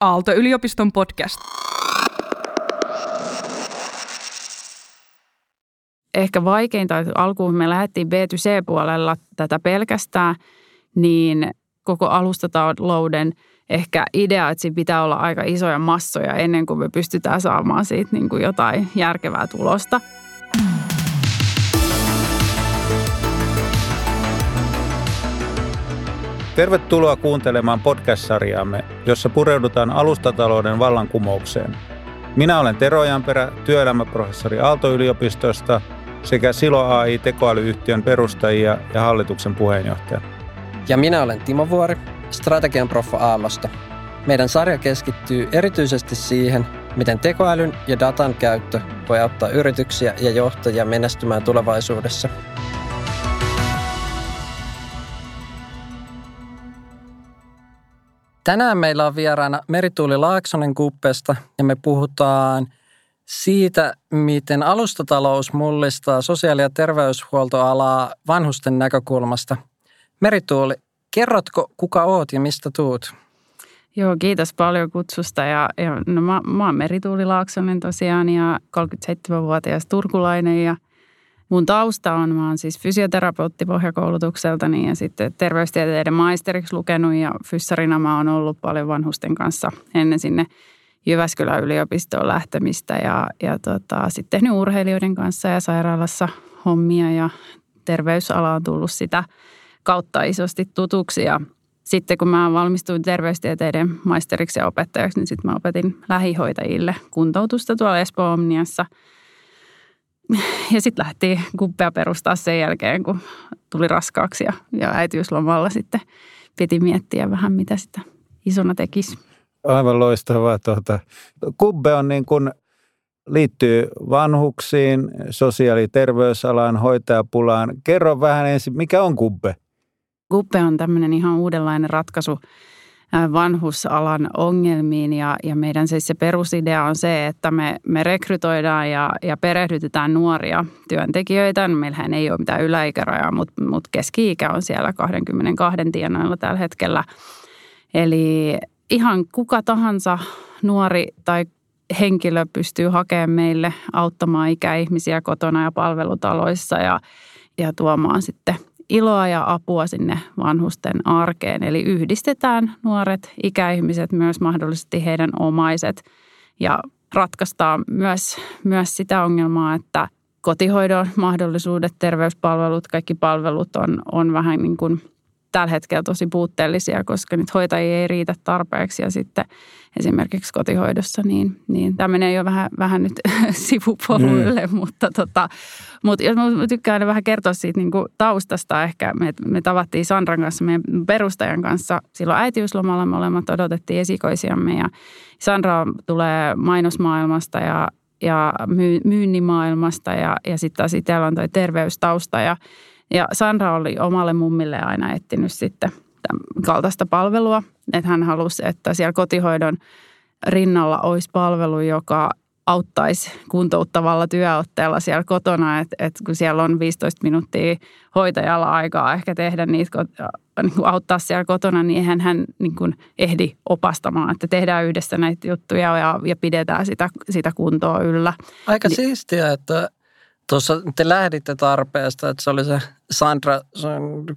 Aalto-yliopiston podcast. Ehkä vaikeinta, että alkuun me lähdettiin B2C-puolella tätä pelkästään, niin koko alustatalouden ehkä idea, että siinä pitää olla aika isoja massoja ennen kuin me pystytään saamaan siitä niin kuin jotain järkevää tulosta. Tervetuloa kuuntelemaan podcast-sarjaamme, jossa pureudutaan alustatalouden vallankumoukseen. Minä olen Tero Janperä, työelämäprofessori Aalto-yliopistosta sekä Silo AI tekoälyyhtiön perustajia ja hallituksen puheenjohtaja. Ja minä olen Timo Vuori, strategian proffa Aallosta. Meidän sarja keskittyy erityisesti siihen, miten tekoälyn ja datan käyttö voi auttaa yrityksiä ja johtajia menestymään tulevaisuudessa – Tänään meillä on vieraana Merituuli Laaksonen Kuppesta ja me puhutaan siitä, miten alustatalous mullistaa sosiaali- ja terveyshuoltoalaa vanhusten näkökulmasta. Merituuli, kerrotko kuka oot ja mistä tuut? Joo, kiitos paljon kutsusta. Ja, ja no, mä, mä oon Merituuli Laaksonen tosiaan ja 37-vuotias turkulainen ja – Mun tausta on, mä oon siis fysioterapeutti pohjakoulutukseltani ja sitten terveystieteiden maisteriksi lukenut ja fyssarina mä oon ollut paljon vanhusten kanssa ennen sinne Jyväskylän yliopistoon lähtemistä ja, ja tota, sitten tehnyt urheilijoiden kanssa ja sairaalassa hommia ja terveysala on tullut sitä kautta isosti tutuksi. Ja sitten kun mä valmistuin terveystieteiden maisteriksi ja opettajaksi, niin sitten mä opetin lähihoitajille kuntoutusta tuolla Espoon Omniassa – ja sitten lähti kuppea perustaa sen jälkeen, kun tuli raskaaksi ja, ja äitiyslomalla sitten piti miettiä vähän, mitä sitä isona tekisi. Aivan loistavaa. Tuota. Kubbe on niin kuin, liittyy vanhuksiin, sosiaali- ja terveysalaan, hoitajapulaan. Kerro vähän ensin, mikä on Kubbe? Kubbe on tämmöinen ihan uudenlainen ratkaisu vanhusalan ongelmiin ja, ja meidän siis se perusidea on se, että me, me rekrytoidaan ja, ja perehdytetään nuoria työntekijöitä. Meillähän ei ole mitään yläikärajaa, mutta, mutta keski-ikä on siellä 22 tienoilla tällä hetkellä. Eli ihan kuka tahansa nuori tai henkilö pystyy hakemaan meille auttamaan ikäihmisiä kotona ja palvelutaloissa ja, ja tuomaan sitten – iloa ja apua sinne vanhusten arkeen. Eli yhdistetään nuoret ikäihmiset, myös mahdollisesti heidän omaiset ja ratkaistaan myös, myös sitä ongelmaa, että kotihoidon mahdollisuudet, terveyspalvelut, kaikki palvelut on, on vähän niin kuin tällä hetkellä tosi puutteellisia, koska nyt hoitajia ei riitä tarpeeksi. Ja sitten esimerkiksi kotihoidossa, niin, niin tämä menee jo vähän, vähän nyt sivupoluille, mm. mutta, tota, mutta jos mä tykkään vähän kertoa siitä niin kuin taustasta ehkä, me, me tavattiin Sandran kanssa, meidän perustajan kanssa silloin äitiyslomalla, molemmat odotettiin esikoisiamme ja Sandra tulee mainosmaailmasta ja ja myy, myynnimaailmasta ja, ja sitten taas itsellä on toi terveystausta ja ja Sandra oli omalle mummille aina etsinyt sitten kaltaista palvelua, että hän halusi, että siellä kotihoidon rinnalla olisi palvelu, joka auttaisi kuntouttavalla työotteella siellä kotona, että, että kun siellä on 15 minuuttia hoitajalla aikaa ehkä tehdä niitä, niin kuin auttaa siellä kotona, niin eihän hän niin kuin ehdi opastamaan, että tehdään yhdessä näitä juttuja ja, ja pidetään sitä, sitä kuntoa yllä. Aika niin, siistiä, että Tuossa te lähditte tarpeesta, että se oli se Sandra,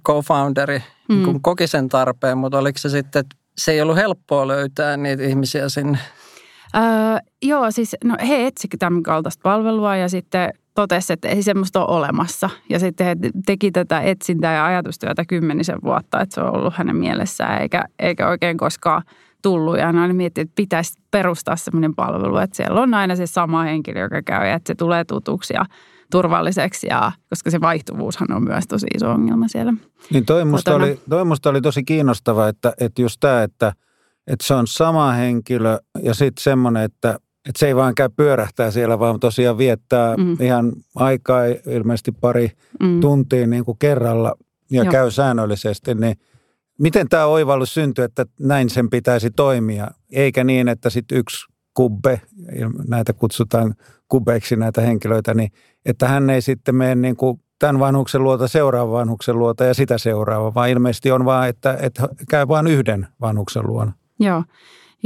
co-founderi, mm. kun koki sen tarpeen, mutta oliko se sitten, että se ei ollut helppoa löytää niitä ihmisiä sinne? Öö, joo, siis no, he etsivät tämän kaltaista palvelua ja sitten totesi, että ei semmoista ole olemassa. Ja sitten he teki tätä etsintää ja ajatustyötä kymmenisen vuotta, että se on ollut hänen mielessään eikä, eikä oikein koskaan tullut. Ja hän oli miettinyt, että pitäisi perustaa semmoinen palvelu, että siellä on aina se sama henkilö, joka käy ja että se tulee tutuksi ja turvalliseksi, ja, koska se vaihtuvuushan on myös tosi iso ongelma siellä. Niin toi musta, oli, toi musta oli tosi kiinnostava, että, että just tämä, että, että se on sama henkilö ja sitten semmoinen, että, että se ei vaan käy pyörähtää siellä, vaan tosiaan viettää mm. ihan aikaa, ilmeisesti pari mm. tuntia niin kuin kerralla ja Joo. käy säännöllisesti, niin miten tämä oivallus syntyy, että näin sen pitäisi toimia, eikä niin, että sitten yksi kubbe, näitä kutsutaan kubeiksi näitä henkilöitä, niin että hän ei sitten mene niin kuin tämän vanhuksen luota seuraavan vanhuksen luota ja sitä seuraava, vaan ilmeisesti on vaan, että, että käy vain yhden vanhuksen luona. Joo.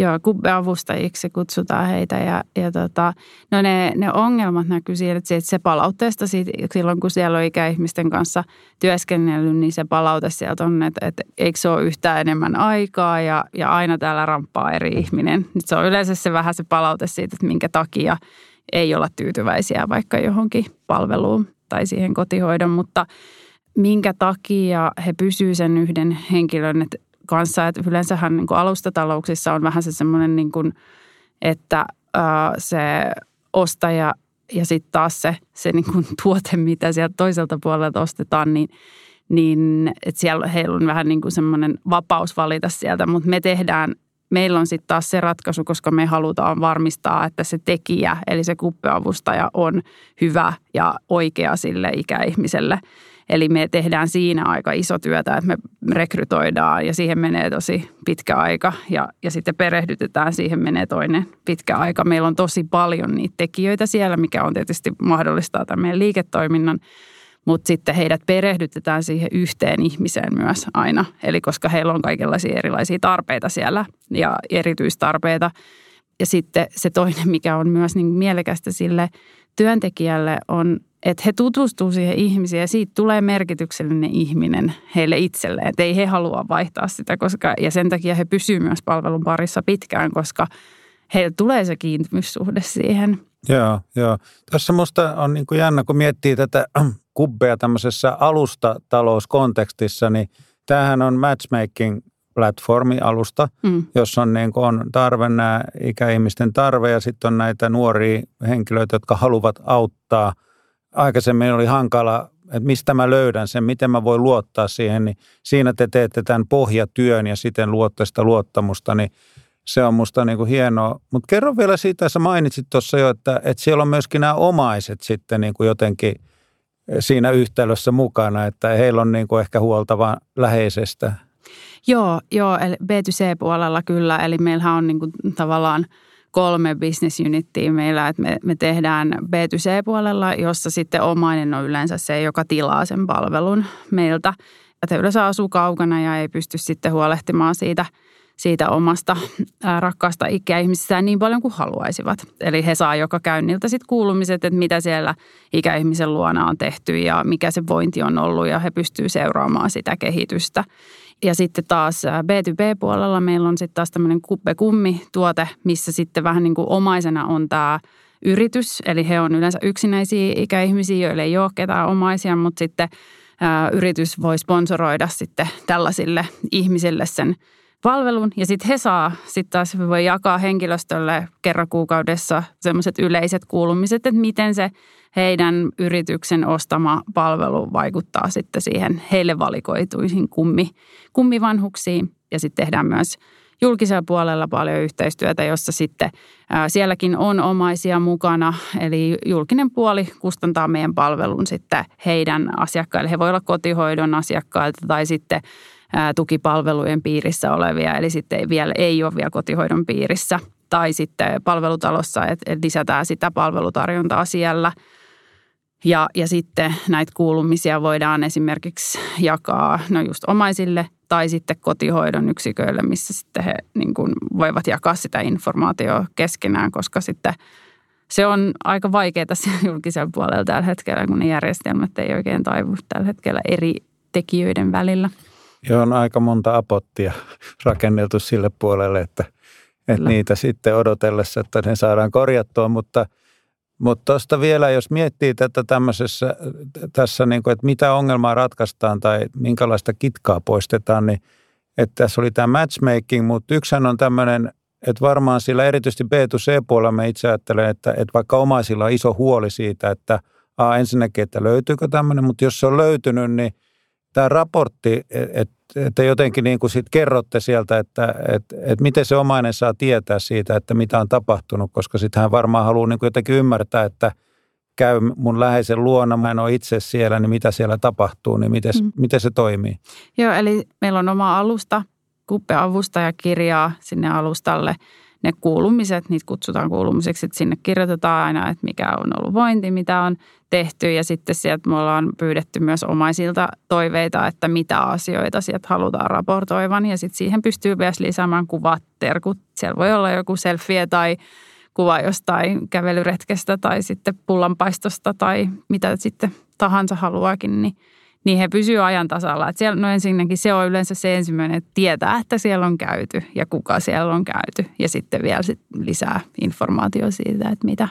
Joo, kubbeavustajiksi kutsutaan heitä. Ja, ja tota, no ne, ne ongelmat näkyy siinä, että se palautteesta siitä, silloin kun siellä on ikäihmisten kanssa työskennellyt, niin se palaute sieltä on, että, että eikö se ole yhtään enemmän aikaa ja, ja aina täällä ramppaa eri ihminen. Nyt se on yleensä se vähän se palaute siitä, että minkä takia ei olla tyytyväisiä vaikka johonkin palveluun tai siihen kotihoidon, mutta minkä takia he pysyvät sen yhden henkilön, kanssa. Että yleensähän niin kuin alustatalouksissa on vähän se semmoinen, niin kuin, että ää, se ostaja ja sitten taas se, se niin kuin tuote, mitä sieltä toiselta puolelta ostetaan, niin, niin että siellä heillä on vähän niin kuin semmoinen vapaus valita sieltä, mutta me tehdään meillä on sitten taas se ratkaisu, koska me halutaan varmistaa, että se tekijä, eli se kuppeavustaja on hyvä ja oikea sille ikäihmiselle. Eli me tehdään siinä aika iso työtä, että me rekrytoidaan ja siihen menee tosi pitkä aika ja, ja sitten perehdytetään, siihen menee toinen pitkä aika. Meillä on tosi paljon niitä tekijöitä siellä, mikä on tietysti mahdollistaa tämän meidän liiketoiminnan, mutta sitten heidät perehdytetään siihen yhteen ihmiseen myös aina. Eli koska heillä on kaikenlaisia erilaisia tarpeita siellä ja erityistarpeita. Ja sitten se toinen, mikä on myös niin mielekästä sille työntekijälle on että he tutustuu siihen ihmisiin ja siitä tulee merkityksellinen ihminen heille itselleen. Että ei he halua vaihtaa sitä, koska, ja sen takia he pysyvät myös palvelun parissa pitkään, koska heille tulee se kiintymyssuhde siihen. Joo, joo. Tässä musta on niin kuin jännä, kun miettii tätä kubbea tämmöisessä alustatalouskontekstissa, niin tämähän on matchmaking platformi alusta, mm. jossa on, niin on tarve nämä ikäihmisten tarve ja sitten on näitä nuoria henkilöitä, jotka haluavat auttaa – aikaisemmin oli hankala, että mistä mä löydän sen, miten mä voin luottaa siihen, niin siinä te teette tämän pohjatyön ja siten luotte sitä luottamusta, niin se on musta niin kuin hienoa. Mutta kerro vielä siitä, sä mainitsit tuossa jo, että, että siellä on myöskin nämä omaiset sitten niin kuin jotenkin siinä yhtälössä mukana, että heillä on niin kuin ehkä huolta vaan läheisestä. Joo, joo, eli B2C-puolella kyllä, eli meillähän on niin kuin tavallaan – kolme business unittia meillä, että me, me tehdään B2C-puolella, jossa sitten omainen on yleensä se, joka tilaa sen palvelun meiltä. Että yleensä asuu kaukana ja ei pysty sitten huolehtimaan siitä, siitä omasta rakkaasta ikäihmisestään niin paljon kuin haluaisivat. Eli he saa joka käynniltä sitten kuulumiset, että mitä siellä ikäihmisen luona on tehty ja mikä se vointi on ollut ja he pystyvät seuraamaan sitä kehitystä. Ja sitten taas B2B-puolella meillä on sitten taas tämmöinen kuppe-kummi-tuote, missä sitten vähän niin kuin omaisena on tämä yritys. Eli he on yleensä yksinäisiä ikäihmisiä, joille ei ole ketään omaisia, mutta sitten yritys voi sponsoroida sitten tällaisille ihmisille sen palvelun. Ja sitten he saa, sitten taas voi jakaa henkilöstölle kerran kuukaudessa semmoiset yleiset kuulumiset, että miten se heidän yrityksen ostama palvelu vaikuttaa sitten siihen heille valikoituihin kummi, kummivanhuksiin. Ja sitten tehdään myös julkisella puolella paljon yhteistyötä, jossa sitten ää, sielläkin on omaisia mukana. Eli julkinen puoli kustantaa meidän palvelun sitten heidän asiakkaille. He voi olla kotihoidon asiakkailta tai sitten tukipalvelujen piirissä olevia, eli sitten ei vielä ei ole vielä kotihoidon piirissä. Tai sitten palvelutalossa, että lisätään sitä palvelutarjontaa siellä – ja, ja sitten näitä kuulumisia voidaan esimerkiksi jakaa no just omaisille tai sitten kotihoidon yksiköille, missä sitten he niin kuin voivat jakaa sitä informaatiota keskenään, koska sitten se on aika vaikeaa julkisella puolella tällä hetkellä, kun ne järjestelmät ei oikein taivu tällä hetkellä eri tekijöiden välillä. Joo, on aika monta apottia rakenneltu sille puolelle, että, että niitä sitten odotellessa, että ne saadaan korjattua, mutta – mutta tuosta vielä, jos miettii tätä tämmöisessä, tässä niin kuin, että mitä ongelmaa ratkaistaan tai minkälaista kitkaa poistetaan, niin että tässä oli tämä matchmaking, mutta yksihän on tämmöinen, että varmaan sillä erityisesti B2C-puolella me itse ajattelen, että, että vaikka omaisilla on iso huoli siitä, että a, ensinnäkin, että löytyykö tämmöinen, mutta jos se on löytynyt, niin tämä raportti, että että jotenkin niin kuin sit kerrotte sieltä, että, että, että miten se omainen saa tietää siitä, että mitä on tapahtunut, koska sitten hän varmaan haluaa niin kuin jotenkin ymmärtää, että käy mun läheisen luona, mä en ole itse siellä, niin mitä siellä tapahtuu, niin miten, mm. miten se toimii? Joo, eli meillä on oma alusta, Kuppe avustajakirjaa sinne alustalle, ne kuulumiset, niitä kutsutaan kuulumiseksi, että sinne kirjoitetaan aina, että mikä on ollut vointi, mitä on tehty ja sitten sieltä me ollaan pyydetty myös omaisilta toiveita, että mitä asioita sieltä halutaan raportoivan ja sitten siihen pystyy myös lisäämään kuvat, terkut. Siellä voi olla joku selfie tai kuva jostain kävelyretkestä tai sitten pullanpaistosta tai mitä sitten tahansa haluaakin, niin, niin he pysyvät ajan tasalla. Että siellä, no ensinnäkin se on yleensä se ensimmäinen, että tietää, että siellä on käyty ja kuka siellä on käyty. Ja sitten vielä sit lisää informaatiota siitä, että mitä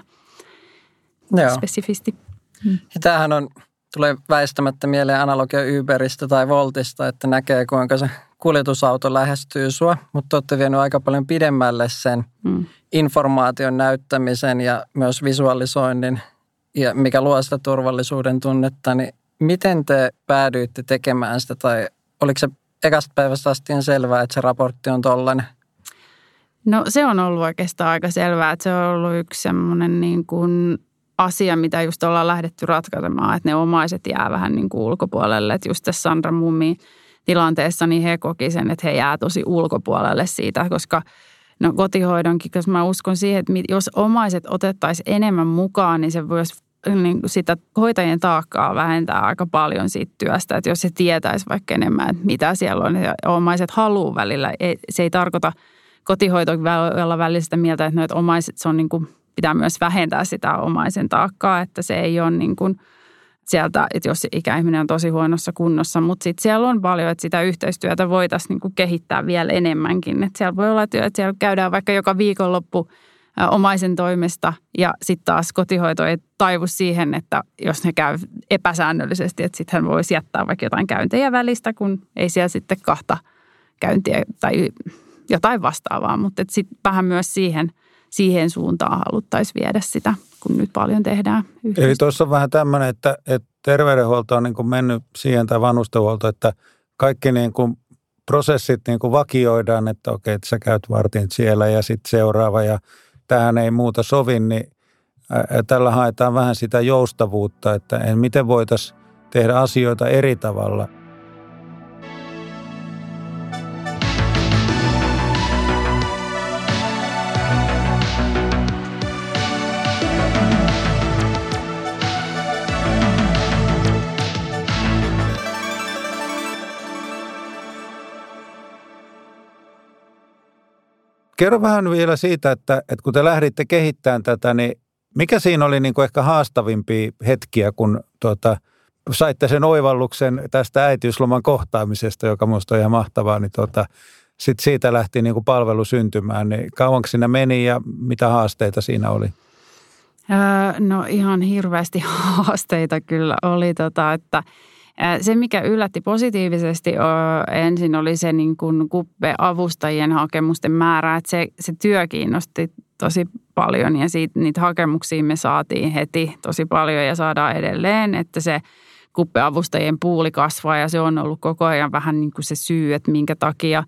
Joo. spesifisti. Hmm. Ja tämähän on, tulee väistämättä mieleen analogia Uberista tai Voltista, että näkee kuinka se kuljetusauto lähestyy sua, mutta olette vienyt aika paljon pidemmälle sen hmm. informaation näyttämisen ja myös visualisoinnin, ja mikä luo sitä turvallisuuden tunnetta, niin miten te päädyitte tekemään sitä tai oliko se ekasta päivästä asti selvää, että se raportti on tollainen? No se on ollut oikeastaan aika selvää, että se on ollut yksi semmoinen niin kuin asia, mitä just ollaan lähdetty ratkaisemaan, että ne omaiset jää vähän niin kuin ulkopuolelle. Että just tässä Sandra Mummi tilanteessa, niin he koki sen, että he jää tosi ulkopuolelle siitä, koska no kotihoidonkin, koska mä uskon siihen, että jos omaiset otettaisiin enemmän mukaan, niin se voisi niin sitä hoitajien taakkaa vähentää aika paljon siitä työstä, että jos se tietäisi vaikka enemmän, että mitä siellä on ja omaiset haluaa välillä. Ei, se ei tarkoita kotihoito olla välillä sitä mieltä, että, no, että omaiset, se on niin kuin, pitää myös vähentää sitä omaisen taakkaa, että se ei ole niin kuin sieltä, että jos ikäihminen on tosi huonossa kunnossa, mutta sitten siellä on paljon, että sitä yhteistyötä voitaisiin niin kuin kehittää vielä enemmänkin. Että siellä voi olla, että siellä käydään vaikka joka viikonloppu – omaisen toimesta ja sitten taas kotihoito ei taivu siihen, että jos ne käy epäsäännöllisesti, että sitten hän voisi jättää vaikka jotain käyntejä välistä, kun ei siellä sitten kahta käyntiä tai jotain vastaavaa, mutta sitten vähän myös siihen, siihen suuntaan haluttaisiin viedä sitä, kun nyt paljon tehdään yhteistyötä. Eli tuossa on vähän tämmöinen, että, että terveydenhuolto on niin kuin mennyt siihen tai vanhustenhuolto, että kaikki niin kuin prosessit niin kuin vakioidaan, että okei, että sä käyt vartin siellä ja sitten seuraava ja tähän ei muuta sovi, niin tällä haetaan vähän sitä joustavuutta, että miten voitaisiin tehdä asioita eri tavalla – Kerro vähän vielä siitä, että, että kun te lähditte kehittämään tätä, niin mikä siinä oli niin kuin ehkä haastavimpia hetkiä, kun tuota, saitte sen oivalluksen tästä äitiysloman kohtaamisesta, joka minusta on ihan mahtavaa, niin tuota, sitten siitä lähti niin kuin palvelu syntymään. Niin kauanko siinä meni ja mitä haasteita siinä oli? Öö, no ihan hirveästi haasteita kyllä oli, tota, että – se, mikä yllätti positiivisesti ensin oli se niin kuin kuppe-avustajien hakemusten määrä, että se, se työ kiinnosti tosi paljon ja siitä, niitä hakemuksia me saatiin heti tosi paljon ja saadaan edelleen, että se kuppeavustajien puuli kasvaa ja se on ollut koko ajan vähän niin kuin se syy, että minkä takia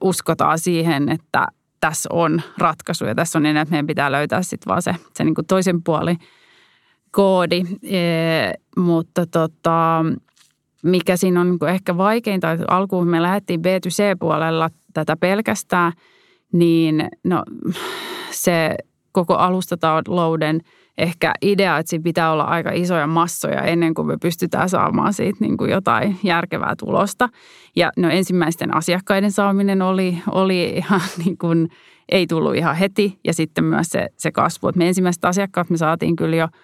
uskotaan siihen, että tässä on ratkaisu ja tässä on enää, että meidän pitää löytää sitten vaan se, se niin kuin toisen puoli – koodi, e, mutta tota, mikä siinä on niin ehkä vaikeinta, että alkuun me lähdettiin B2C-puolella tätä pelkästään, niin no, se koko alustatalouden ehkä idea, että siinä pitää olla aika isoja massoja ennen kuin me pystytään saamaan siitä niin kuin jotain järkevää tulosta. Ja no ensimmäisten asiakkaiden saaminen oli, oli ihan niin kuin, ei tullut ihan heti ja sitten myös se, se kasvu. Että me ensimmäiset asiakkaat me saatiin kyllä jo –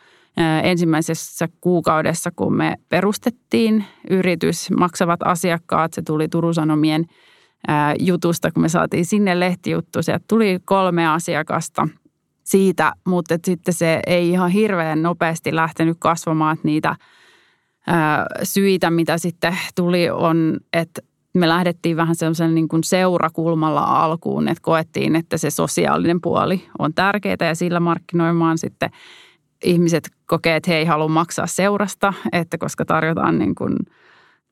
ensimmäisessä kuukaudessa, kun me perustettiin yritys, maksavat asiakkaat, se tuli Turun Sanomien jutusta, kun me saatiin sinne lehtijuttu. Sieltä tuli kolme asiakasta siitä, mutta sitten se ei ihan hirveän nopeasti lähtenyt kasvamaan, että niitä syitä, mitä sitten tuli, on, että me lähdettiin vähän sellaisen niin kuin seurakulmalla alkuun, että koettiin, että se sosiaalinen puoli on tärkeää ja sillä markkinoimaan sitten ihmiset kokee, että he ei halua maksaa seurasta, että koska tarjotaan niin kuin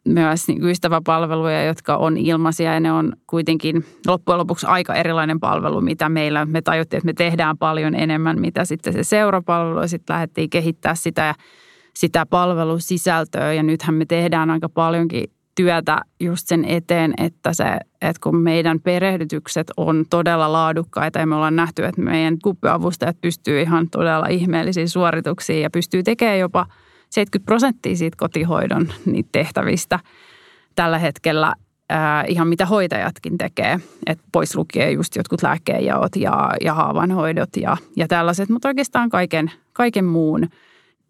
myös niin kuin ystäväpalveluja, jotka on ilmaisia ja ne on kuitenkin loppujen lopuksi aika erilainen palvelu, mitä meillä. Me tajuttiin, että me tehdään paljon enemmän, mitä sitten se seurapalvelu ja sitten lähdettiin kehittää sitä, sitä palvelusisältöä ja nythän me tehdään aika paljonkin työtä just sen eteen, että, se, että kun meidän perehdytykset on todella laadukkaita ja me ollaan nähty, että meidän kuppiavustajat pystyy ihan todella ihmeellisiin suorituksiin ja pystyy tekemään jopa 70 prosenttia siitä kotihoidon niitä tehtävistä tällä hetkellä ihan mitä hoitajatkin tekee, että pois lukee just jotkut lääkkeenjaot ja, ja haavanhoidot ja, ja tällaiset, mutta oikeastaan kaiken, kaiken muun,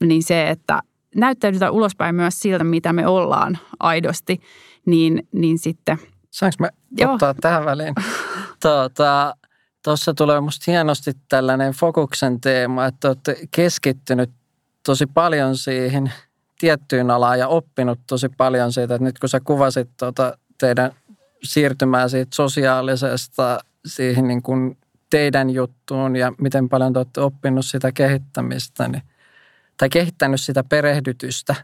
niin se, että näyttäydytään ulospäin myös siltä, mitä me ollaan aidosti, niin, niin sitten... Saanko mä Joo. ottaa tähän väliin? Tuota, Tuossa tulee musta hienosti tällainen fokuksen teema, että olette keskittynyt tosi paljon siihen tiettyyn alaan ja oppinut tosi paljon siitä, että nyt kun sä kuvasit tuota teidän siirtymää siitä sosiaalisesta siihen niin kuin teidän juttuun ja miten paljon te olette oppinut sitä kehittämistä, niin, tai kehittänyt sitä perehdytystä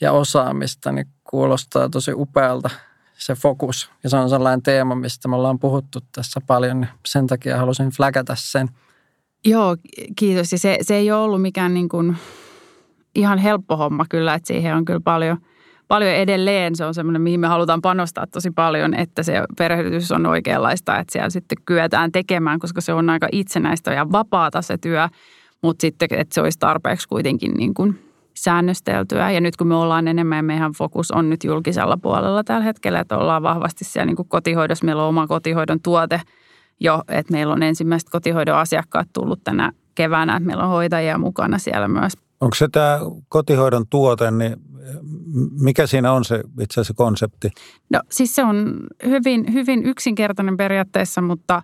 ja osaamista, niin kuulostaa tosi upealta se fokus. Ja se on sellainen teema, mistä me ollaan puhuttu tässä paljon, niin sen takia halusin fläkätä sen. Joo, kiitos. Se, se ei ole ollut mikään niin kuin ihan helppo homma kyllä, että siihen on kyllä paljon – paljon edelleen. Se on semmoinen, mihin me halutaan panostaa tosi paljon, että se perehdytys on oikeanlaista, että siellä sitten kyetään tekemään, koska se on aika itsenäistä ja vapaata se työ, mutta sitten, että se olisi tarpeeksi kuitenkin niin kuin säännösteltyä. Ja nyt kun me ollaan enemmän, meidän fokus on nyt julkisella puolella tällä hetkellä, että ollaan vahvasti siellä niin kuin kotihoidossa. Meillä on oma kotihoidon tuote jo, että meillä on ensimmäiset kotihoidon asiakkaat tullut tänä keväänä, että meillä on hoitajia mukana siellä myös. Onko se tämä kotihoidon tuote, niin mikä siinä on se itse asiassa konsepti? No siis se on hyvin, hyvin yksinkertainen periaatteessa, mutta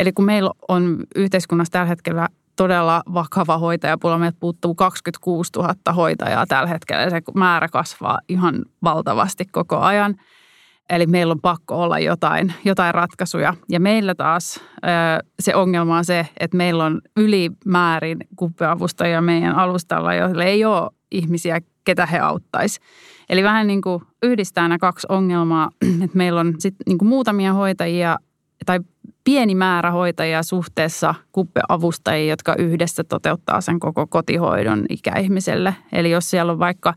eli kun meillä on yhteiskunnassa tällä hetkellä todella vakava hoitajapula. Meiltä puuttuu 26 000 hoitajaa tällä hetkellä ja se määrä kasvaa ihan valtavasti koko ajan. Eli meillä on pakko olla jotain, jotain ratkaisuja. Ja meillä taas se ongelma on se, että meillä on ylimäärin kuppiavustajia meidän alustalla, joille ei ole ihmisiä, ketä he auttaisi. Eli vähän niin kuin yhdistää nämä kaksi ongelmaa, että meillä on sitten niin kuin muutamia hoitajia tai pieni määrä hoitajia suhteessa kuppeavustajia, jotka yhdessä toteuttaa sen koko kotihoidon ikäihmiselle. Eli jos siellä on vaikka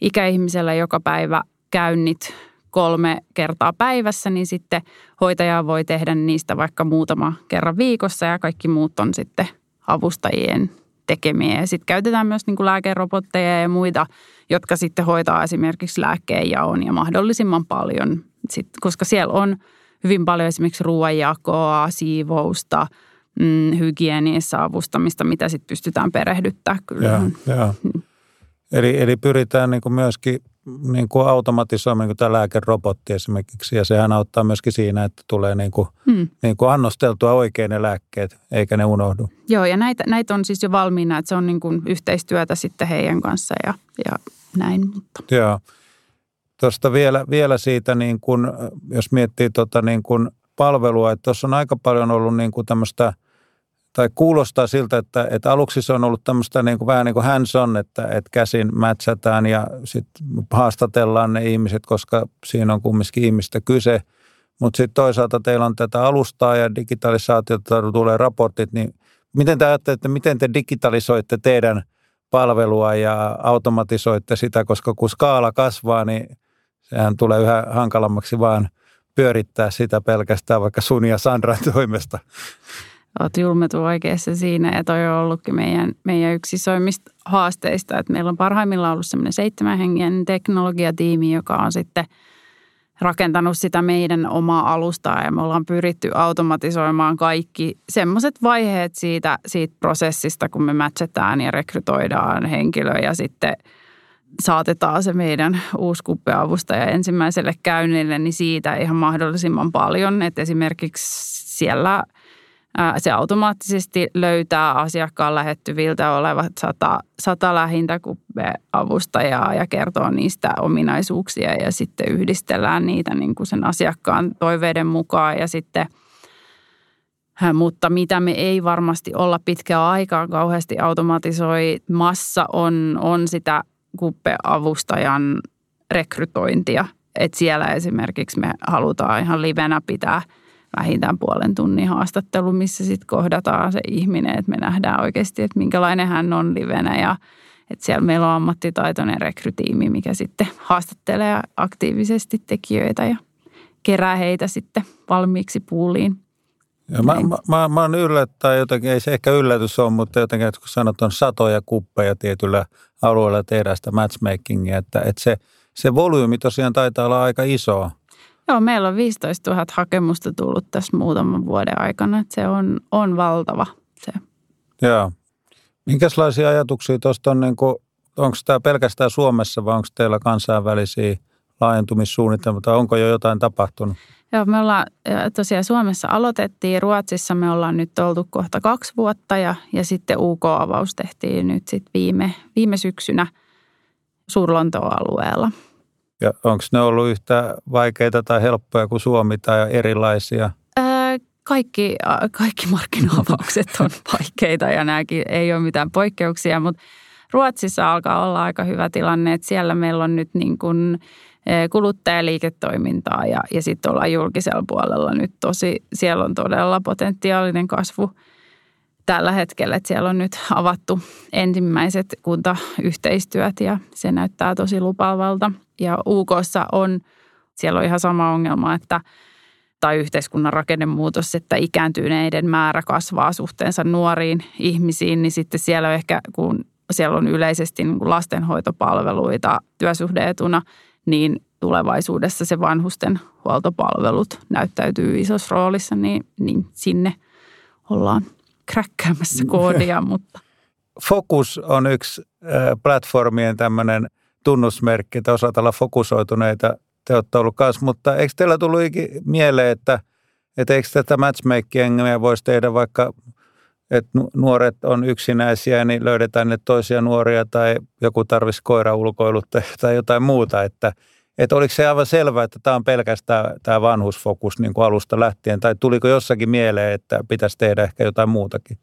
ikäihmisellä joka päivä käynnit kolme kertaa päivässä, niin sitten hoitaja voi tehdä niistä vaikka muutama kerran viikossa ja kaikki muut on sitten avustajien tekemiä. Ja sitten käytetään myös niin kuin lääkerobotteja ja muita, jotka sitten hoitaa esimerkiksi lääkkeenjaon ja mahdollisimman paljon, sit, koska siellä on hyvin paljon esimerkiksi ruoanjakoa, siivousta, mm, hygieniassa avustamista, mitä sitten pystytään perehdyttämään kyllä. Ja, ja. Mm. Eli, eli pyritään niin kuin myöskin niin kuin automatisoimaan niin tämä lääkerobotti esimerkiksi, ja sehän auttaa myöskin siinä, että tulee niin kuin, hmm. niin kuin annosteltua oikein ne lääkkeet, eikä ne unohdu. Joo, ja näitä, näitä on siis jo valmiina, että se on niin kuin yhteistyötä sitten heidän kanssa ja, ja näin. Mutta. Joo. Tuosta vielä, vielä siitä, niin kuin, jos miettii tota niin kuin palvelua, että tuossa on aika paljon ollut niin kuin tämmöistä – tai kuulostaa siltä, että, että aluksi se on ollut tämmöistä niin kuin, vähän niin kuin hands on, että, että käsin mätsätään ja sitten haastatellaan ne ihmiset, koska siinä on kumminkin ihmistä kyse. Mutta sitten toisaalta teillä on tätä alustaa ja digitalisaatiota tulee raportit, niin miten te ajattelette, miten te digitalisoitte teidän palvelua ja automatisoitte sitä, koska kun skaala kasvaa, niin sehän tulee yhä hankalammaksi vaan pyörittää sitä pelkästään vaikka sun ja Sandran toimesta. Olet julmetu oikeassa siinä ja toi on ollutkin meidän, meidän yksi isoimmista haasteista, että meillä on parhaimmillaan ollut semmoinen seitsemän hengen teknologiatiimi, joka on sitten rakentanut sitä meidän omaa alustaa ja me ollaan pyritty automatisoimaan kaikki semmoiset vaiheet siitä, siitä prosessista, kun me matchataan ja rekrytoidaan henkilö ja sitten saatetaan se meidän uusi kuppeavustaja ensimmäiselle käynnille, niin siitä ihan mahdollisimman paljon. Että esimerkiksi siellä – se automaattisesti löytää asiakkaan lähettyviltä olevat sata, sata lähintä avustajaa ja kertoo niistä ominaisuuksia ja sitten yhdistellään niitä niin kuin sen asiakkaan toiveiden mukaan ja sitten mutta mitä me ei varmasti olla pitkään aikaan kauheasti automatisoi massa on, on sitä kuppeavustajan rekrytointia. Että siellä esimerkiksi me halutaan ihan livenä pitää – vähintään puolen tunnin haastattelu, missä sitten kohdataan se ihminen, että me nähdään oikeasti, että minkälainen hän on livenä ja että siellä meillä on ammattitaitoinen rekrytiimi, mikä sitten haastattelee aktiivisesti tekijöitä ja kerää heitä sitten valmiiksi puuliin. Ja mä, mä, mä, mä oon yllättää jotenkin, ei se ehkä yllätys on, mutta jotenkin, että kun sanot, on satoja kuppeja tietyllä alueella tehdään sitä matchmakingia, että, että se, se volyymi tosiaan taitaa olla aika iso. Joo, meillä on 15 000 hakemusta tullut tässä muutaman vuoden aikana, että se on, on valtava se. Joo. Minkälaisia ajatuksia tuosta on, niin onko tämä pelkästään Suomessa vai onko teillä kansainvälisiä laajentumissuunnitelmia tai onko jo jotain tapahtunut? Joo, me ollaan tosiaan Suomessa aloitettiin, Ruotsissa me ollaan nyt oltu kohta kaksi vuotta ja, ja sitten UK-avaus tehtiin nyt sitten viime, viime syksynä Suurlontoa-alueella. Ja onko ne ollut yhtä vaikeita tai helppoja kuin Suomi tai erilaisia? Ää, kaikki, kaikki markkinaavaukset on vaikeita ja nämäkin ei ole mitään poikkeuksia, mutta Ruotsissa alkaa olla aika hyvä tilanne, että siellä meillä on nyt niin kuin kuluttajaliiketoimintaa ja, ja sitten ollaan julkisella puolella nyt tosi, siellä on todella potentiaalinen kasvu tällä hetkellä, että siellä on nyt avattu ensimmäiset kuntayhteistyöt ja se näyttää tosi lupaavalta. Ja UKssa on, siellä on ihan sama ongelma, että tai yhteiskunnan rakennemuutos, että ikääntyneiden määrä kasvaa suhteensa nuoriin ihmisiin, niin sitten siellä on ehkä, kun siellä on yleisesti niin kuin lastenhoitopalveluita työsuhdeetuna, niin tulevaisuudessa se vanhusten huoltopalvelut näyttäytyy isossa roolissa, niin, niin sinne ollaan kräkkäämässä koodia. Mutta. Fokus on yksi platformien tämmöinen tunnusmerkki, että osaat olla fokusoituneita. Te olette ollut kanssa, mutta eikö teillä tullut mieleen, että, että eikö tätä matchmakingia voisi tehdä vaikka että nuoret on yksinäisiä, niin löydetään ne toisia nuoria tai joku tarvitsisi koiraulkoilut tai jotain muuta. Että, että oliko se aivan selvää, että tämä on pelkästään tämä vanhusfokus niin kuin alusta lähtien, tai tuliko jossakin mieleen, että pitäisi tehdä ehkä jotain muutakin?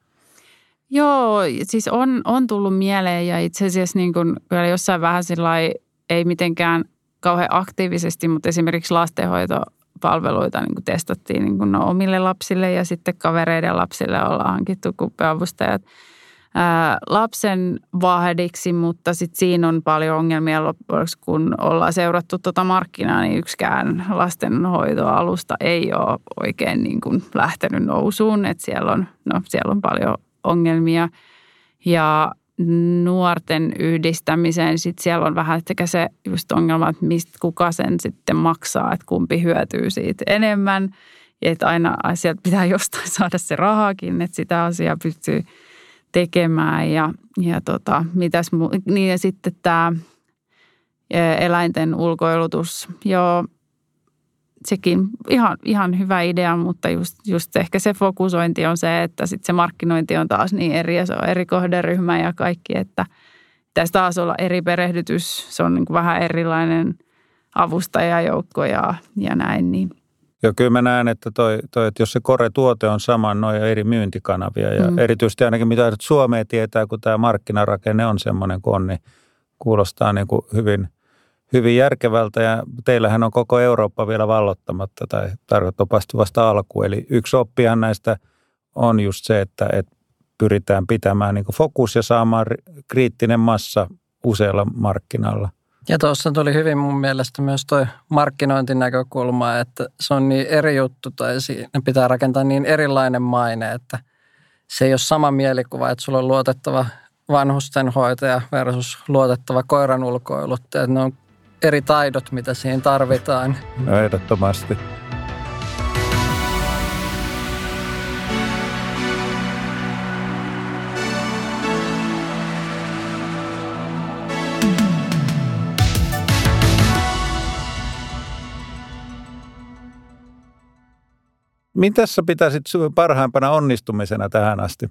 Joo, siis on, on tullut mieleen ja itse asiassa niin kuin vielä jossain vähän sillä ei mitenkään kauhean aktiivisesti, mutta esimerkiksi lastenhoito palveluita niin kuin testattiin niin kuin no omille lapsille ja sitten kavereiden lapsille ollaan hankittu kuppeavustajat lapsen vahdiksi, mutta sitten siinä on paljon ongelmia kun ollaan seurattu tuota markkinaa, niin yksikään lastenhoitoalusta ei ole oikein niin kuin lähtenyt nousuun, että siellä on, no, siellä on paljon ongelmia. Ja nuorten yhdistämiseen. Sitten siellä on vähän sekä se just ongelma, että mistä kuka sen sitten maksaa, että kumpi hyötyy siitä enemmän. Että aina sieltä pitää jostain saada se rahakin, että sitä asiaa pystyy tekemään. Ja, ja tota, mitäs mu- niin ja sitten tämä eläinten ulkoilutus. Joo, sekin ihan, ihan hyvä idea, mutta just, just ehkä se fokusointi on se, että sitten se markkinointi on taas niin eri ja se on eri kohderyhmä ja kaikki, että pitäisi taas olla eri perehdytys. Se on niin kuin vähän erilainen avustajajoukko ja, ja näin. Niin. Joo, kyllä mä näen, että, toi, toi, että jos se kore-tuote on sama, noin eri myyntikanavia ja mm. erityisesti ainakin mitä Suomea tietää, kun tämä markkinarakenne on semmoinen kuin on, niin kuulostaa niin kuin hyvin – hyvin järkevältä ja teillähän on koko Eurooppa vielä vallottamatta tai tarkoittavasti vasta alku. Eli yksi oppihan näistä on just se, että, että pyritään pitämään niin fokus ja saamaan kriittinen massa usealla markkinalla. Ja tuossa tuli hyvin mun mielestä myös tuo markkinointinäkökulma, että se on niin eri juttu tai siinä pitää rakentaa niin erilainen maine, että se ei ole sama mielikuva, että sulla on luotettava vanhustenhoitaja versus luotettava koiran ulkoiluttaja. Ne on eri taidot, mitä siihen tarvitaan. No ehdottomasti. Mitä sä pitäisit parhaimpana onnistumisena tähän asti?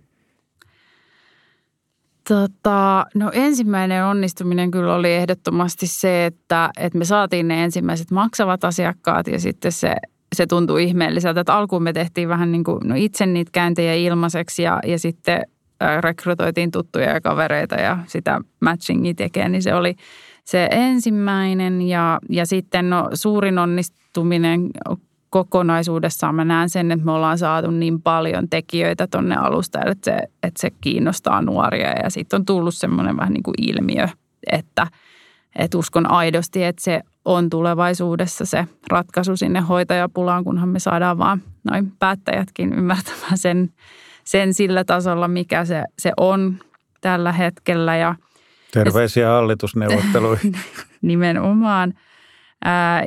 Tota, no ensimmäinen onnistuminen kyllä oli ehdottomasti se, että, että me saatiin ne ensimmäiset maksavat asiakkaat ja sitten se, se tuntui ihmeelliseltä, että alkuun me tehtiin vähän niin kuin no itse niitä käyntejä ilmaiseksi ja, ja sitten rekrytoitiin tuttuja ja kavereita ja sitä matchingia tekee, niin se oli se ensimmäinen ja, ja sitten no suurin onnistuminen kokonaisuudessaan mä näen sen, että me ollaan saatu niin paljon tekijöitä tonne alustajalle, että se, että se kiinnostaa nuoria ja sitten on tullut semmoinen vähän niin kuin ilmiö, että, että uskon aidosti, että se on tulevaisuudessa se ratkaisu sinne hoitajapulaan, kunhan me saadaan vaan noin päättäjätkin ymmärtämään sen, sen sillä tasolla, mikä se, se on tällä hetkellä. Ja, Terveisiä ja, hallitusneuvotteluihin. nimenomaan.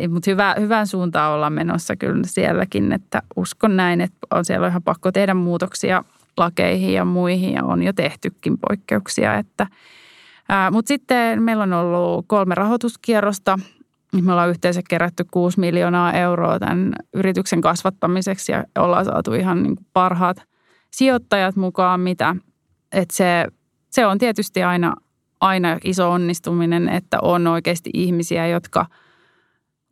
Mutta hyvä, hyvän suuntaan ollaan menossa kyllä sielläkin, että uskon näin, että on siellä ihan pakko tehdä muutoksia lakeihin ja muihin ja on jo tehtykin poikkeuksia. Että, mutta sitten meillä on ollut kolme rahoituskierrosta. Me ollaan yhteensä kerätty 6 miljoonaa euroa tämän yrityksen kasvattamiseksi ja ollaan saatu ihan niin kuin parhaat sijoittajat mukaan, mitä, että se, se on tietysti aina, aina iso onnistuminen, että on oikeasti ihmisiä, jotka –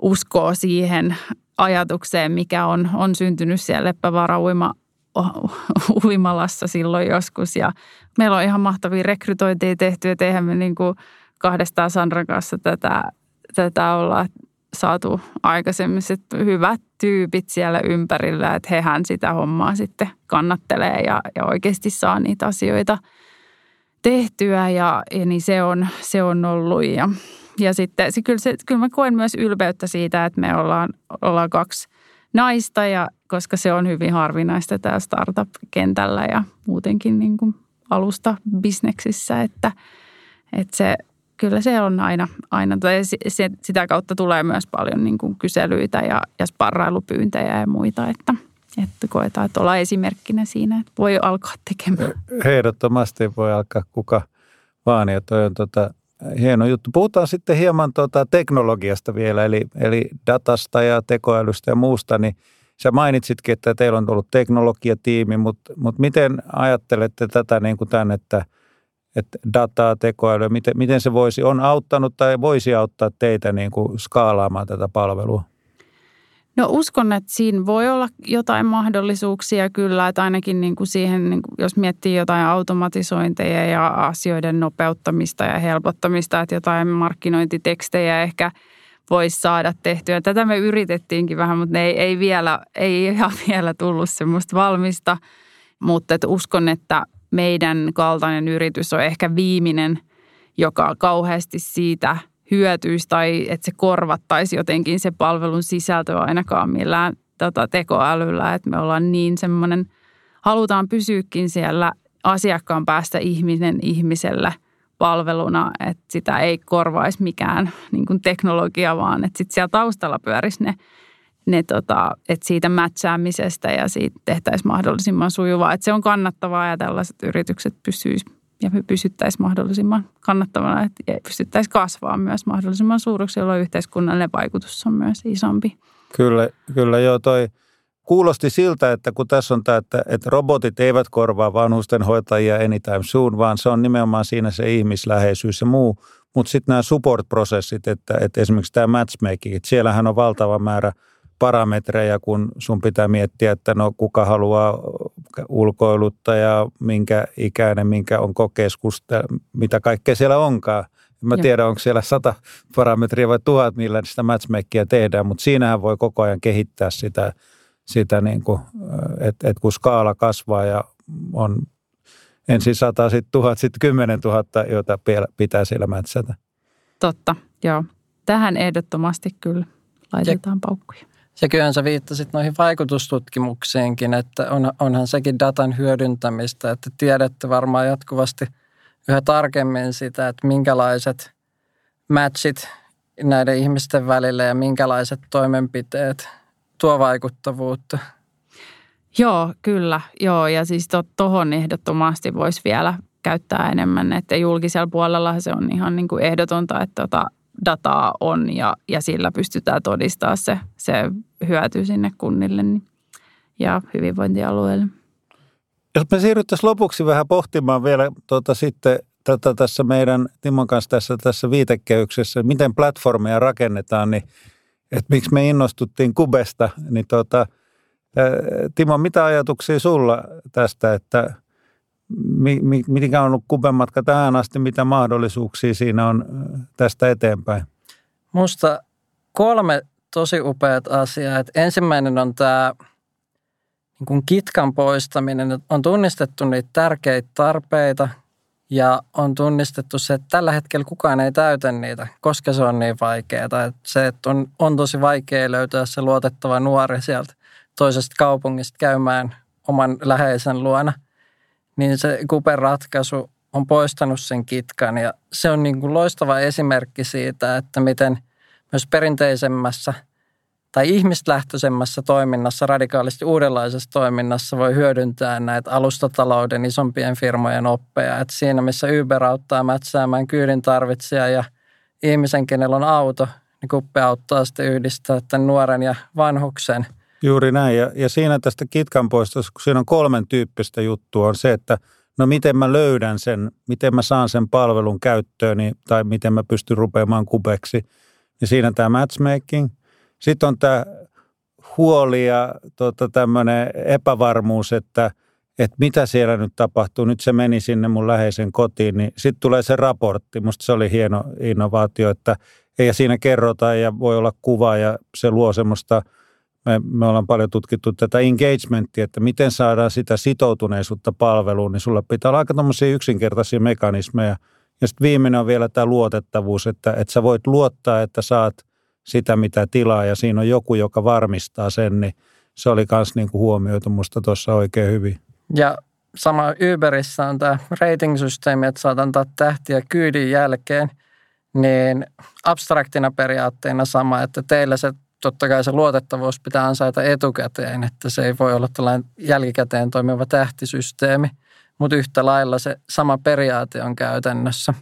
uskoo siihen ajatukseen, mikä on, on syntynyt siellä Leppävaara uima, uimalassa silloin joskus. Ja meillä on ihan mahtavia rekrytointeja tehty, ja eihän me niin kuin kahdestaan Sandran kanssa tätä, tätä olla saatu aikaisemmin. Hyvät tyypit siellä ympärillä, että hehän sitä hommaa sitten kannattelee ja, ja oikeasti saa niitä asioita tehtyä. Ja, ja niin se on, se on ollut. Ja ja sitten se, kyllä, se, kyllä mä koen myös ylpeyttä siitä, että me ollaan, ollaan kaksi naista, ja, koska se on hyvin harvinaista täällä startup-kentällä ja muutenkin niin kuin alusta bisneksissä, että, että se, kyllä se on aina, aina tai se, sitä kautta tulee myös paljon niin kuin kyselyitä ja, ja sparrailupyyntejä ja muita, että, että koetaan, että ollaan esimerkkinä siinä, että voi alkaa tekemään. Ehdottomasti voi alkaa kuka vaan, ja toi on tota, hieno juttu. Puhutaan sitten hieman tuota teknologiasta vielä, eli, eli datasta ja tekoälystä ja muusta, niin Sä mainitsitkin, että teillä on ollut teknologiatiimi, mutta, mutta miten ajattelette tätä niin kuin tämän, että, että dataa, tekoälyä, miten, miten se voisi, on auttanut tai voisi auttaa teitä niin kuin skaalaamaan tätä palvelua? No uskon, että siinä voi olla jotain mahdollisuuksia kyllä, että ainakin niin kuin siihen, niin kuin jos miettii jotain automatisointeja ja asioiden nopeuttamista ja helpottamista, että jotain markkinointitekstejä ehkä voisi saada tehtyä. Tätä me yritettiinkin vähän, mutta ne ei, ei, vielä, ei ihan vielä tullut semmoista valmista, mutta että uskon, että meidän kaltainen yritys on ehkä viimeinen, joka kauheasti siitä – hyötyisi tai että se korvattaisi jotenkin se palvelun sisältö ainakaan millään tota, tekoälyllä. Että me ollaan niin semmoinen, halutaan pysyäkin siellä asiakkaan päästä ihminen ihmisellä palveluna, että sitä ei korvaisi mikään niin kuin teknologia, vaan että sitten siellä taustalla pyörisi ne, ne tota, että siitä mätsäämisestä ja siitä tehtäisiin mahdollisimman sujuvaa. Että se on kannattavaa ja tällaiset yritykset pysyisivät ja me pysyttäisiin mahdollisimman kannattavana, että pystyttäisiin kasvaa myös mahdollisimman suuruksi, jolloin yhteiskunnallinen vaikutus on myös isompi. Kyllä, kyllä joo, toi kuulosti siltä, että kun tässä on tämä, että, että robotit eivät korvaa vanhusten hoitajia anytime soon, vaan se on nimenomaan siinä se ihmisläheisyys ja muu. Mutta sitten nämä support-prosessit, että, että esimerkiksi tämä matchmaking, että siellähän on valtava määrä – parametreja, kun sun pitää miettiä, että no kuka haluaa ulkoilutta ja minkä ikäinen, minkä on kokeskusta, mitä kaikkea siellä onkaan. Mä tiedän, onko siellä sata parametria vai tuhat, millä sitä matchmakia tehdään, mutta siinähän voi koko ajan kehittää sitä, sitä niin kuin, että et kun skaala kasvaa ja on ensin sata, sitten tuhat, sitten kymmenen tuhatta, joita pitää siellä mätsätä. Totta, joo. Tähän ehdottomasti kyllä laitetaan ja, paukkuja. Ja kyllähän sä viittasit noihin vaikutustutkimuksiinkin, että on, onhan sekin datan hyödyntämistä, että tiedätte varmaan jatkuvasti yhä tarkemmin sitä, että minkälaiset matchit näiden ihmisten välillä ja minkälaiset toimenpiteet tuo vaikuttavuutta. Joo, kyllä. Joo, ja siis tuohon ehdottomasti voisi vielä käyttää enemmän, että julkisella puolella se on ihan niin kuin ehdotonta, että tota, dataa on ja, ja sillä pystytään todistamaan se, se hyöty sinne kunnille niin, ja hyvinvointialueelle. Jos me siirryttäisiin lopuksi vähän pohtimaan vielä tuota sitten tätä tässä meidän Timon kanssa tässä, tässä viitekehyksessä, miten platformeja rakennetaan, niin että miksi me innostuttiin Kubesta, niin tuota, Timo, mitä ajatuksia sulla tästä, että mikä on ollut Kuben matka tähän asti, mitä mahdollisuuksia siinä on tästä eteenpäin? Musta kolme tosi upeat asiat. Ensimmäinen on tämä niin kuin kitkan poistaminen. On tunnistettu niitä tärkeitä tarpeita ja on tunnistettu se, että tällä hetkellä kukaan ei täytä niitä, koska se on niin vaikeaa. Että se, että on, on tosi vaikea löytää se luotettava nuori sieltä toisesta kaupungista käymään oman läheisen luona, niin se Kuper-ratkaisu on poistanut sen kitkan ja se on niin kuin loistava esimerkki siitä, että miten myös perinteisemmässä tai ihmislähtöisemmässä toiminnassa, radikaalisti uudenlaisessa toiminnassa voi hyödyntää näitä alustatalouden isompien firmojen oppeja. Että siinä, missä Uber auttaa mätsäämään kyydin tarvitsija ja ihmisen, kenellä on auto, niin Kuppe auttaa sitten yhdistää tämän nuoren ja vanhuksen. Juuri näin. Ja, ja siinä tästä kitkan poistossa, kun siinä on kolmen tyyppistä juttua, on se, että – no miten mä löydän sen, miten mä saan sen palvelun käyttööni tai miten mä pystyn rupeamaan kubeksi. Ja siinä tämä matchmaking. Sitten on tämä huoli ja tota, tämmöinen epävarmuus, että, että mitä siellä nyt tapahtuu. Nyt se meni sinne mun läheisen kotiin, niin sitten tulee se raportti. Musta se oli hieno innovaatio, että ja siinä kerrotaan ja voi olla kuva ja se luo semmoista – me, me ollaan paljon tutkittu tätä engagementia, että miten saadaan sitä sitoutuneisuutta palveluun, niin sulla pitää olla aika yksinkertaisia mekanismeja. Ja sitten viimeinen on vielä tämä luotettavuus, että, että sä voit luottaa, että saat sitä, mitä tilaa, ja siinä on joku, joka varmistaa sen, niin se oli myös niinku huomioitu musta tuossa oikein hyvin. Ja sama Uberissä on tämä rating-systeemi, että saat antaa tähtiä kyydin jälkeen, niin abstraktina periaatteena sama, että teillä se totta kai se luotettavuus pitää ansaita etukäteen, että se ei voi olla tällainen jälkikäteen toimiva tähtisysteemi, mutta yhtä lailla se sama periaate on käytännössä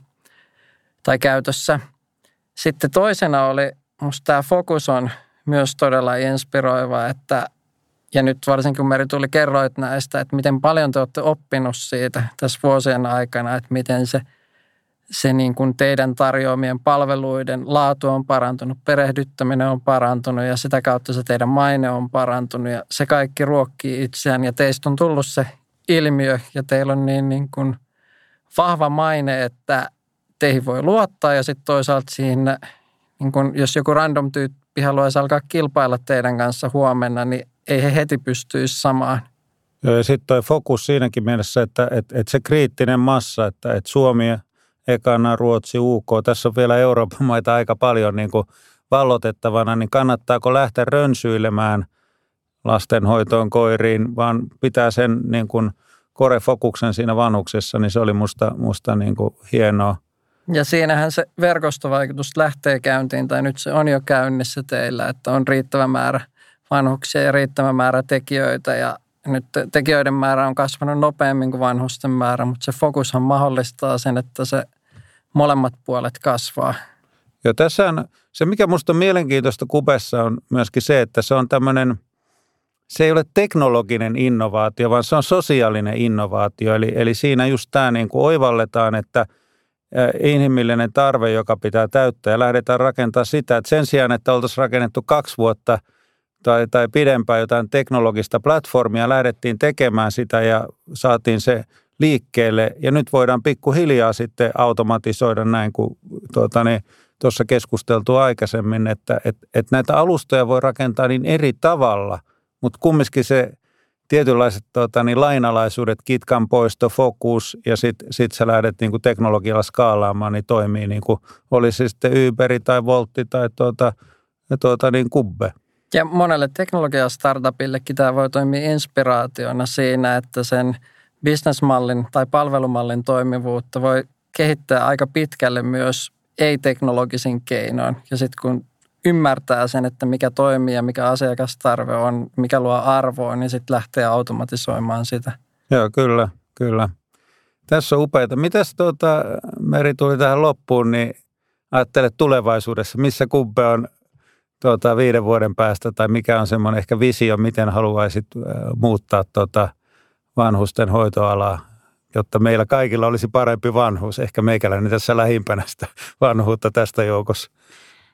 tai käytössä. Sitten toisena oli, minusta tämä fokus on myös todella inspiroiva, että ja nyt varsinkin kun Meri tuli kerroit näistä, että miten paljon te olette oppinut siitä tässä vuosien aikana, että miten se – se niin kuin teidän tarjoamien palveluiden laatu on parantunut, perehdyttäminen on parantunut ja sitä kautta se teidän maine on parantunut ja se kaikki ruokkii itseään ja teistä on tullut se ilmiö ja teillä on niin, niin kuin vahva maine, että teihin voi luottaa ja sitten toisaalta siinä, niin kuin jos joku random tyyppi haluaisi alkaa kilpailla teidän kanssa huomenna, niin ei he heti pystyisi samaan. Sitten tuo fokus siinäkin mielessä, että, että, että se kriittinen massa, että, että Suomi ekana Ruotsi, UK. Tässä on vielä Euroopan maita aika paljon niin kuin vallotettavana, niin kannattaako lähteä rönsyilemään lastenhoitoon koiriin, vaan pitää sen niin kuin korefokuksen siinä vanhuksessa, niin se oli musta, musta niin kuin hienoa. Ja siinähän se verkostovaikutus lähtee käyntiin, tai nyt se on jo käynnissä teillä, että on riittävä määrä vanhuksia ja riittävä määrä tekijöitä, ja nyt tekijöiden määrä on kasvanut nopeammin kuin vanhusten määrä, mutta se fokushan mahdollistaa sen, että se molemmat puolet kasvaa. Ja tässä on, se mikä minusta on mielenkiintoista Kubessa on myöskin se, että se on tämmöinen, se ei ole teknologinen innovaatio, vaan se on sosiaalinen innovaatio. Eli, eli siinä just tämä niin kuin oivalletaan, että inhimillinen tarve, joka pitää täyttää ja lähdetään rakentamaan sitä, että sen sijaan, että oltaisiin rakennettu kaksi vuotta tai, tai pidempään jotain teknologista platformia, lähdettiin tekemään sitä ja saatiin se liikkeelle ja nyt voidaan pikkuhiljaa sitten automatisoida näin kuin tuota, niin, tuossa keskusteltu aikaisemmin, että et, et näitä alustoja voi rakentaa niin eri tavalla, mutta kumminkin se tietynlaiset tuota, niin lainalaisuudet, kitkan poisto, fokus ja sitten sit sä lähdet niin kuin teknologialla skaalaamaan, niin toimii niin kuin olisi sitten Uberi tai Voltti tai tuota, tuota, niin Kubbe. Ja monelle teknologia-startupillekin tämä voi toimia inspiraationa siinä, että sen – bisnesmallin tai palvelumallin toimivuutta voi kehittää aika pitkälle myös ei-teknologisin keinoin. Ja sitten kun ymmärtää sen, että mikä toimii ja mikä asiakastarve on, mikä luo arvoa, niin sitten lähtee automatisoimaan sitä. Joo, kyllä, kyllä. Tässä on upeita. Mitäs tuota, Meri tuli tähän loppuun, niin ajattelet tulevaisuudessa, missä kumpe on tuota, viiden vuoden päästä tai mikä on semmoinen ehkä visio, miten haluaisit muuttaa tuota, vanhusten hoitoalaa, jotta meillä kaikilla olisi parempi vanhuus. Ehkä meikäläinen tässä lähimpänä sitä vanhuutta tästä joukossa.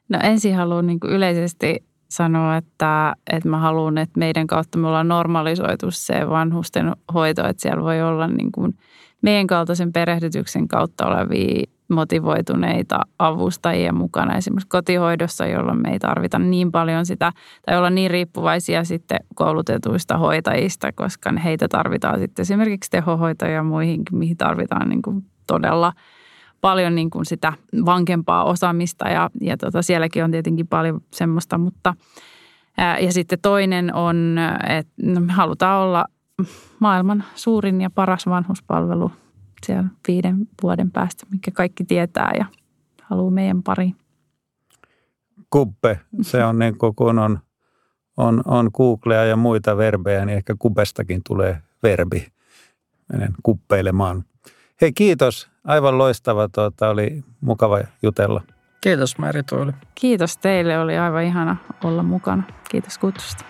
No ensin haluan niin yleisesti sanoa, että, että mä haluan, että meidän kautta me ollaan normalisoitu se vanhusten hoito, että siellä voi olla niin kuin meidän kaltaisen perehdytyksen kautta olevia motivoituneita avustajia mukana esimerkiksi kotihoidossa, jolloin me ei tarvita niin paljon sitä tai olla niin riippuvaisia sitten koulutetuista hoitajista, koska heitä tarvitaan sitten esimerkiksi tehohoitoja ja muihin, mihin tarvitaan niin kuin todella paljon niin kuin sitä vankempaa osaamista ja, ja tota, sielläkin on tietenkin paljon semmoista, mutta ja sitten toinen on, että no, me halutaan olla maailman suurin ja paras vanhuspalvelu siellä viiden vuoden päästä, mikä kaikki tietää ja haluaa meidän pari. Kuppe, se on niin kuin kun on, on, on Googlea ja muita verbejä, niin ehkä kupestakin tulee verbi. Menen kuppeilemaan. Hei kiitos, aivan loistava, tuota, oli mukava jutella. Kiitos Meri Tuuli. Kiitos teille, oli aivan ihana olla mukana. Kiitos kutsusta.